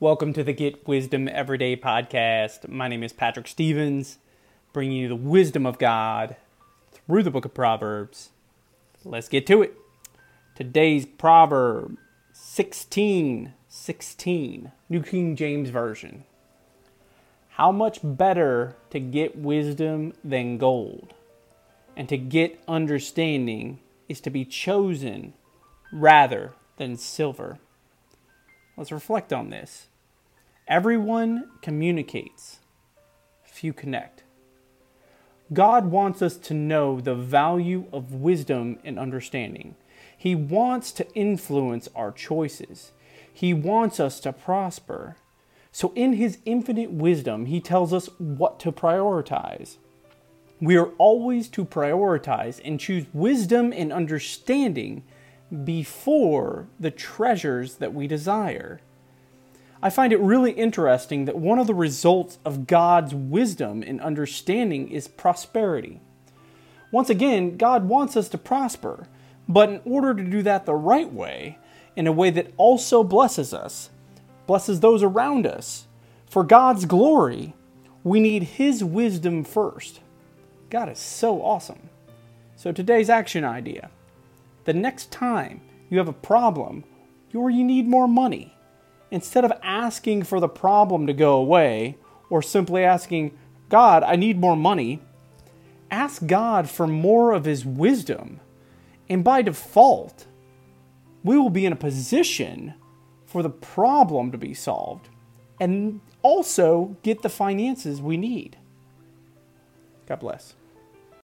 Welcome to the Get Wisdom Everyday podcast. My name is Patrick Stevens, bringing you the wisdom of God through the book of Proverbs. Let's get to it. Today's proverb 16 16, New King James Version. How much better to get wisdom than gold, and to get understanding is to be chosen rather than silver. Let's reflect on this. Everyone communicates, few connect. God wants us to know the value of wisdom and understanding. He wants to influence our choices. He wants us to prosper. So, in His infinite wisdom, He tells us what to prioritize. We are always to prioritize and choose wisdom and understanding before the treasures that we desire. I find it really interesting that one of the results of God's wisdom and understanding is prosperity. Once again, God wants us to prosper, but in order to do that the right way, in a way that also blesses us, blesses those around us, for God's glory, we need His wisdom first. God is so awesome. So, today's action idea the next time you have a problem or you need more money, instead of asking for the problem to go away or simply asking, God, I need more money, ask God for more of His wisdom. And by default, we will be in a position for the problem to be solved and also get the finances we need. God bless.